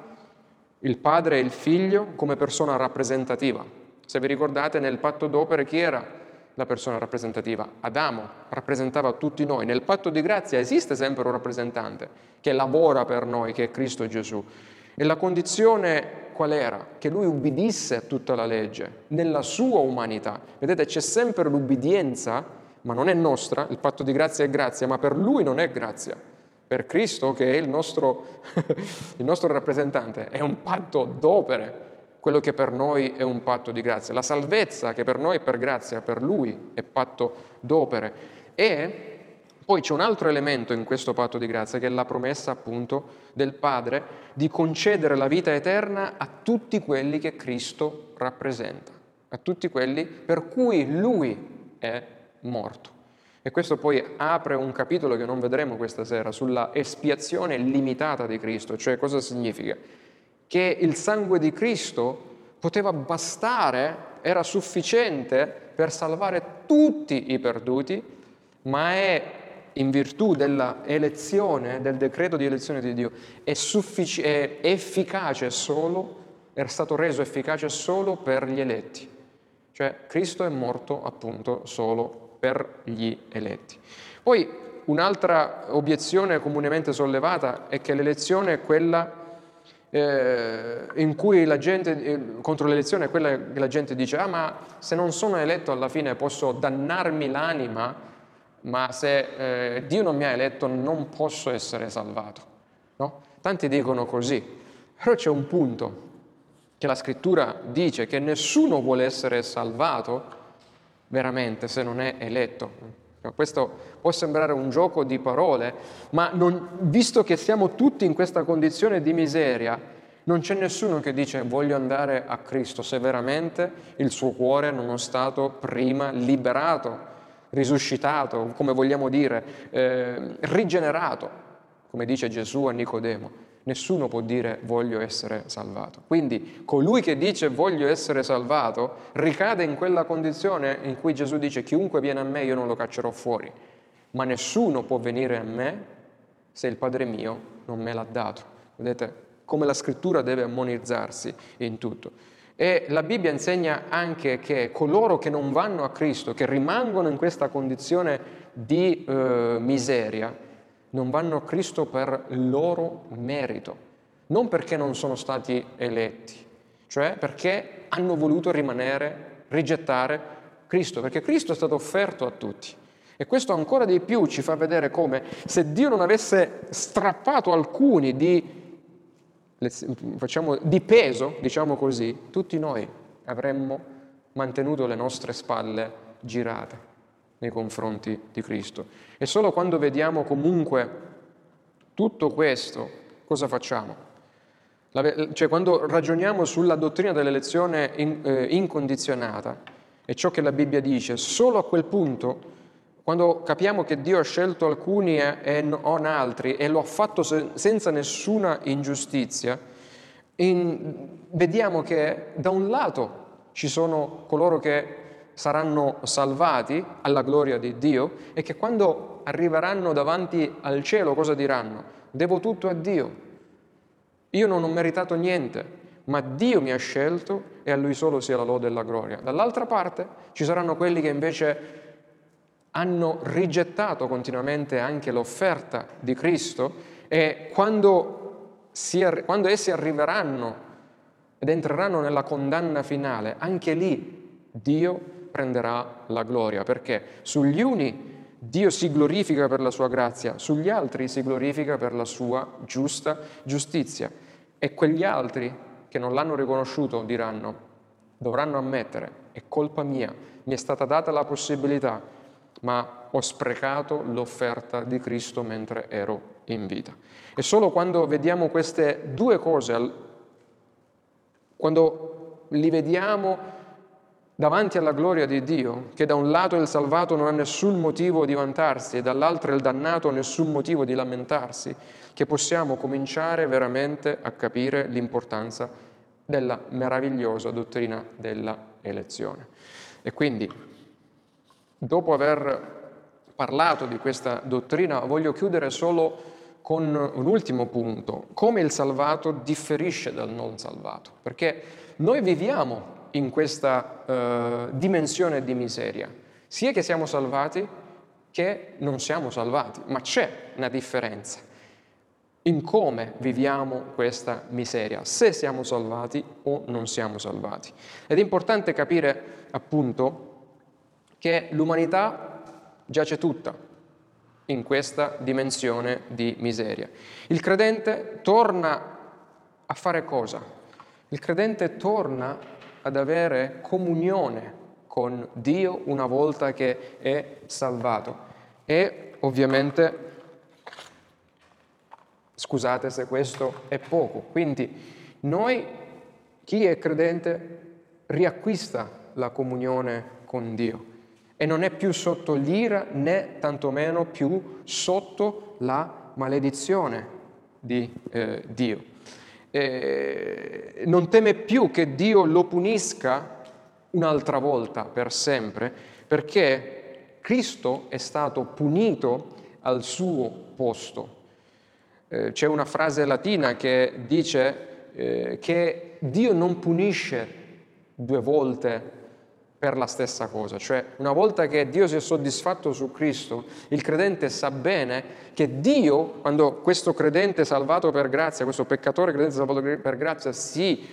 il padre e il figlio, come persona rappresentativa. Se vi ricordate nel patto d'opere chi era la persona rappresentativa. Adamo rappresentava tutti noi. Nel patto di grazia esiste sempre un rappresentante che lavora per noi, che è Cristo Gesù. E la condizione qual era? Che lui ubbidisse a tutta la legge, nella sua umanità. Vedete, c'è sempre l'ubbidienza, ma non è nostra, il patto di grazia è grazia, ma per lui non è grazia. Per Cristo, che è il nostro, il nostro rappresentante, è un patto d'opere quello che per noi è un patto di grazia. La salvezza che per noi è per grazia, per lui è patto d'opere. E poi c'è un altro elemento in questo patto di grazia che è la promessa appunto del Padre di concedere la vita eterna a tutti quelli che Cristo rappresenta, a tutti quelli per cui Lui è morto. E questo poi apre un capitolo che non vedremo questa sera sulla espiazione limitata di Cristo, cioè cosa significa? Che il sangue di Cristo poteva bastare, era sufficiente per salvare tutti i perduti, ma è in virtù della elezione, del decreto di elezione di Dio, è, suffic- è efficace solo, era stato reso efficace solo per gli eletti. Cioè Cristo è morto appunto solo per gli eletti. Poi un'altra obiezione comunemente sollevata è che l'elezione è quella eh, in cui la gente, eh, contro l'elezione è quella che la gente dice, ah ma se non sono eletto alla fine posso dannarmi l'anima, ma se eh, Dio non mi ha eletto non posso essere salvato. No? Tanti dicono così, però c'è un punto che la scrittura dice che nessuno vuole essere salvato veramente se non è eletto. Questo può sembrare un gioco di parole, ma non, visto che siamo tutti in questa condizione di miseria, non c'è nessuno che dice voglio andare a Cristo se veramente il suo cuore non è stato prima liberato, risuscitato, come vogliamo dire, eh, rigenerato. come dice Gesù a Nicodemo, nessuno può dire voglio essere salvato. Quindi colui che dice voglio essere salvato ricade in quella condizione in cui Gesù dice chiunque viene a me io non lo caccerò fuori, ma nessuno può venire a me se il Padre mio non me l'ha dato. Vedete come la scrittura deve ammonizzarsi in tutto. E la Bibbia insegna anche che coloro che non vanno a Cristo, che rimangono in questa condizione di eh, miseria, non vanno a Cristo per loro merito, non perché non sono stati eletti, cioè perché hanno voluto rimanere, rigettare Cristo, perché Cristo è stato offerto a tutti. E questo ancora di più ci fa vedere come se Dio non avesse strappato alcuni di facciamo, di peso, diciamo così, tutti noi avremmo mantenuto le nostre spalle girate nei confronti di Cristo. E solo quando vediamo comunque tutto questo, cosa facciamo? La, cioè quando ragioniamo sulla dottrina dell'elezione in, eh, incondizionata e ciò che la Bibbia dice, solo a quel punto quando capiamo che Dio ha scelto alcuni e non altri e lo ha fatto senza nessuna ingiustizia, in, vediamo che da un lato ci sono coloro che saranno salvati alla gloria di Dio e che quando arriveranno davanti al cielo cosa diranno? Devo tutto a Dio. Io non ho meritato niente, ma Dio mi ha scelto e a Lui solo sia la lode e la gloria. Dall'altra parte ci saranno quelli che invece hanno rigettato continuamente anche l'offerta di Cristo e quando, si, quando essi arriveranno ed entreranno nella condanna finale, anche lì Dio prenderà la gloria, perché sugli uni Dio si glorifica per la sua grazia, sugli altri si glorifica per la sua giusta giustizia. E quegli altri che non l'hanno riconosciuto diranno, dovranno ammettere, è colpa mia, mi è stata data la possibilità, ma ho sprecato l'offerta di Cristo mentre ero in vita. E solo quando vediamo queste due cose, quando li vediamo davanti alla gloria di Dio, che da un lato il salvato non ha nessun motivo di vantarsi e dall'altro il dannato nessun motivo di lamentarsi, che possiamo cominciare veramente a capire l'importanza della meravigliosa dottrina della elezione. E quindi Dopo aver parlato di questa dottrina, voglio chiudere solo con un ultimo punto, come il salvato differisce dal non salvato, perché noi viviamo in questa eh, dimensione di miseria, sia che siamo salvati che non siamo salvati, ma c'è una differenza in come viviamo questa miseria, se siamo salvati o non siamo salvati. Ed è importante capire appunto che l'umanità giace tutta in questa dimensione di miseria. Il credente torna a fare cosa? Il credente torna ad avere comunione con Dio una volta che è salvato. E ovviamente, scusate se questo è poco, quindi noi, chi è credente, riacquista la comunione con Dio e non è più sotto l'ira né tantomeno più sotto la maledizione di eh, Dio. Eh, non teme più che Dio lo punisca un'altra volta per sempre, perché Cristo è stato punito al suo posto. Eh, c'è una frase latina che dice eh, che Dio non punisce due volte per la stessa cosa, cioè una volta che Dio si è soddisfatto su Cristo, il credente sa bene che Dio, quando questo credente salvato per grazia, questo peccatore credente salvato per grazia si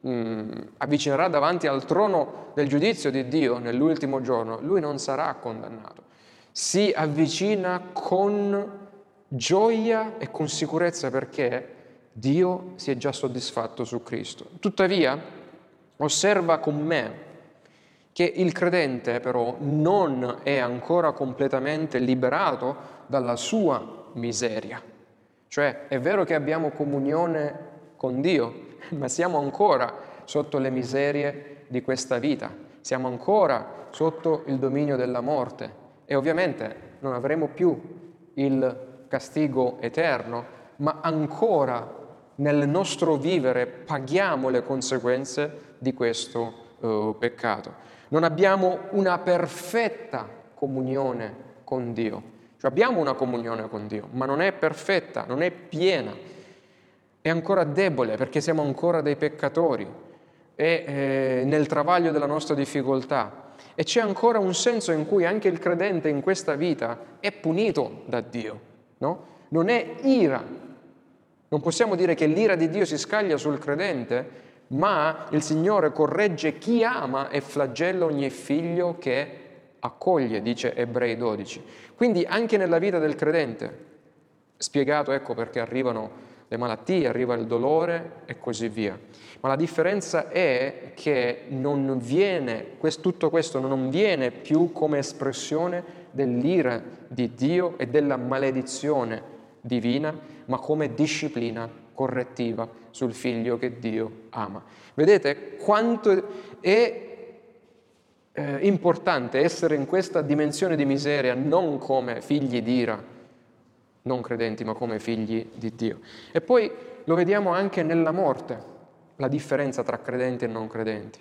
mh, mm, avvicinerà davanti al trono del giudizio di Dio nell'ultimo giorno, lui non sarà condannato. Si avvicina con gioia e con sicurezza perché Dio si è già soddisfatto su Cristo. Tuttavia, osserva con me che il credente però non è ancora completamente liberato dalla sua miseria. Cioè è vero che abbiamo comunione con Dio, ma siamo ancora sotto le miserie di questa vita, siamo ancora sotto il dominio della morte e ovviamente non avremo più il castigo eterno, ma ancora nel nostro vivere paghiamo le conseguenze di questo uh, peccato. Non abbiamo una perfetta comunione con Dio. Cioè abbiamo una comunione con Dio, ma non è perfetta, non è piena. È ancora debole perché siamo ancora dei peccatori. È eh, nel travaglio della nostra difficoltà. E c'è ancora un senso in cui anche il credente in questa vita è punito da Dio. No? Non è ira, non possiamo dire che l'ira di Dio si scaglia sul credente, ma il Signore corregge chi ama e flagella ogni figlio che accoglie, dice Ebrei 12. Quindi anche nella vita del credente, spiegato ecco perché arrivano le malattie, arriva il dolore e così via. Ma la differenza è che viene, tutto questo non viene più come espressione dell'ira di Dio e della maledizione divina, ma come disciplina correttiva sul figlio che Dio ama. Vedete quanto è eh, importante essere in questa dimensione di miseria non come figli d'ira, non credenti, ma come figli di Dio. E poi lo vediamo anche nella morte, la differenza tra credenti e non credenti.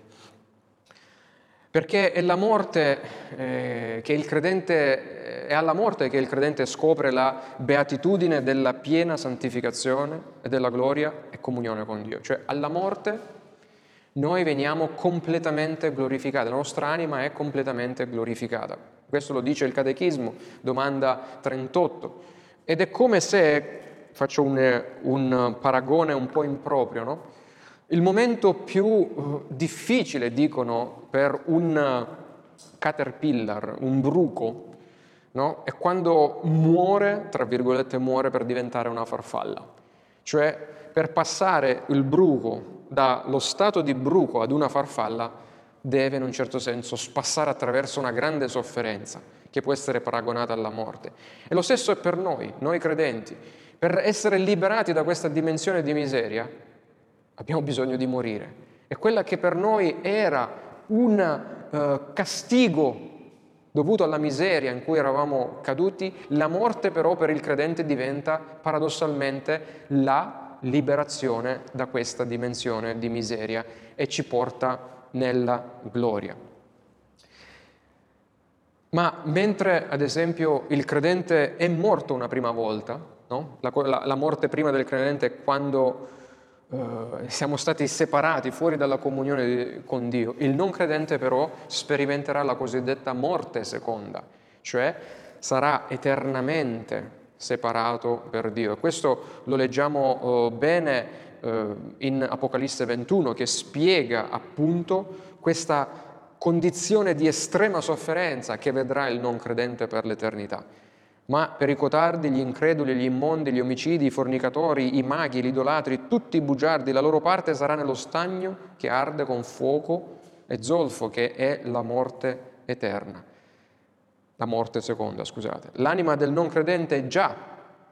Perché è morte eh, credente, è alla morte che il credente scopre la beatitudine della piena santificazione e della gloria e comunione con Dio. Cioè alla morte noi veniamo completamente glorificati, la nostra anima è completamente glorificata. Questo lo dice il Catechismo, domanda 38. Ed è come se, faccio un, un paragone un po' improprio, no? Il momento più uh, difficile, dicono, per un caterpillar, un bruco, no? è quando muore, tra virgolette, muore per diventare una farfalla. Cioè, per passare il bruco dallo stato di bruco ad una farfalla, deve in un certo senso passare attraverso una grande sofferenza che può essere paragonata alla morte. E lo stesso è per noi, noi credenti. Per essere liberati da questa dimensione di miseria, abbiamo bisogno di morire. E quella che per noi era un uh, castigo dovuto alla miseria in cui eravamo caduti, la morte però per il credente diventa paradossalmente la liberazione da questa dimensione di miseria e ci porta nella gloria. Ma mentre ad esempio il credente è morto una prima volta, no? la, la, la morte prima del credente è quando eh, siamo stati separati fuori dalla comunione con Dio. Il non credente però sperimenterà la cosiddetta morte seconda, cioè sarà eternamente separato per Dio. Questo lo leggiamo uh, bene uh, in Apocalisse 21 che spiega appunto questa condizione di estrema sofferenza che vedrà il non credente per l'eternità. Ma per i cotardi, gli increduli, gli immondi, gli omicidi, i fornicatori, i maghi, gli idolatri, tutti i bugiardi, la loro parte sarà nello stagno che arde con fuoco e zolfo, che è la morte eterna. La morte seconda, scusate. L'anima del non credente è già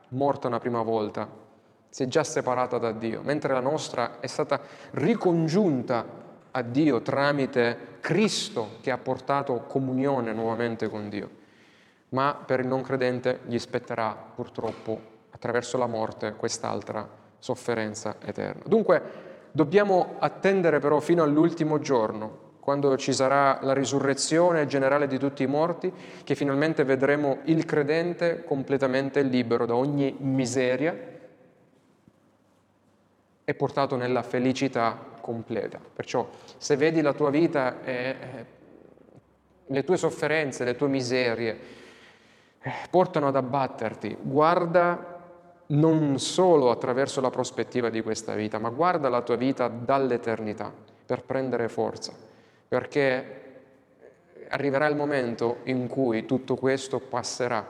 morta una prima volta, si è già separata da Dio, mentre la nostra è stata ricongiunta a Dio tramite Cristo che ha portato comunione nuovamente con Dio ma per il non credente gli spetterà purtroppo attraverso la morte quest'altra sofferenza eterna. Dunque dobbiamo attendere però fino all'ultimo giorno, quando ci sarà la risurrezione generale di tutti i morti, che finalmente vedremo il credente completamente libero da ogni miseria e portato nella felicità completa. Perciò se vedi la tua vita e le tue sofferenze, le tue miserie, portano ad abbatterti. Guarda non solo attraverso la prospettiva di questa vita, ma guarda la tua vita dall'eternità per prendere forza, perché arriverà il momento in cui tutto questo passerà,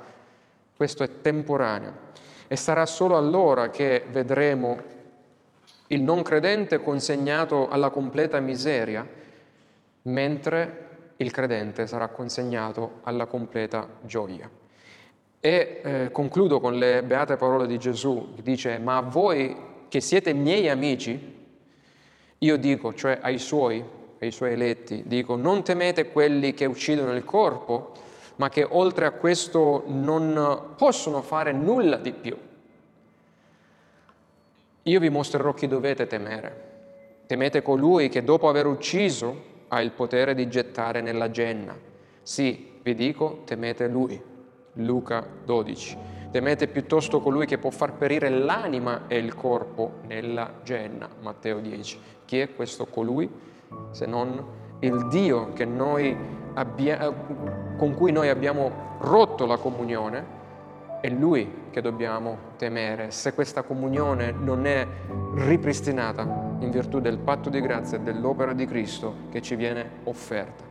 questo è temporaneo e sarà solo allora che vedremo il non credente consegnato alla completa miseria, mentre il credente sarà consegnato alla completa gioia. E eh, concludo con le beate parole di Gesù, che dice, ma a voi che siete miei amici, io dico, cioè ai suoi, ai suoi eletti, dico, non temete quelli che uccidono il corpo, ma che oltre a questo non possono fare nulla di più. Io vi mostrerò chi dovete temere. Temete colui che dopo aver ucciso ha il potere di gettare nella genna. Sì, vi dico, temete lui. Luca 12. Temete piuttosto colui che può far perire l'anima e il corpo nella genna. Matteo 10. Chi è questo colui? Se non il Dio abbia, con cui noi abbiamo rotto la comunione è Lui che dobbiamo temere se questa comunione non è ripristinata in virtù del patto di grazia e dell'opera di Cristo che ci viene offerta.